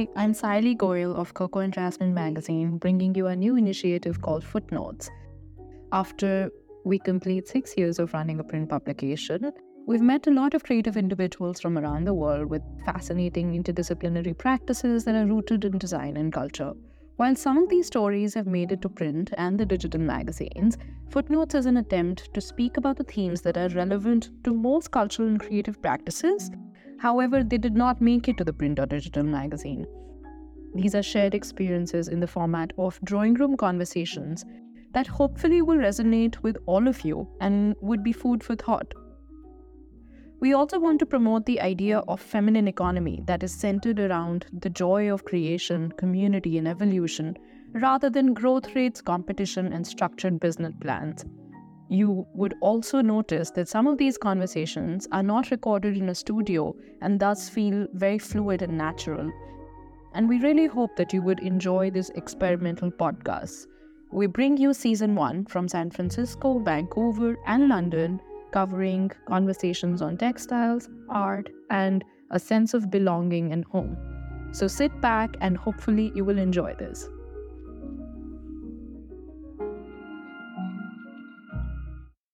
Hi, I'm Siley Goyal of Coco and Jasmine magazine, bringing you a new initiative called Footnotes. After we complete six years of running a print publication, we've met a lot of creative individuals from around the world with fascinating interdisciplinary practices that are rooted in design and culture. While some of these stories have made it to print and the digital magazines, Footnotes is an attempt to speak about the themes that are relevant to most cultural and creative practices. However, they did not make it to the print or digital magazine. These are shared experiences in the format of drawing room conversations that hopefully will resonate with all of you and would be food for thought. We also want to promote the idea of feminine economy that is centered around the joy of creation, community, and evolution, rather than growth rates, competition, and structured business plans. You would also notice that some of these conversations are not recorded in a studio and thus feel very fluid and natural. And we really hope that you would enjoy this experimental podcast. We bring you season one from San Francisco, Vancouver, and London covering conversations on textiles, art, and a sense of belonging and home. So sit back and hopefully you will enjoy this.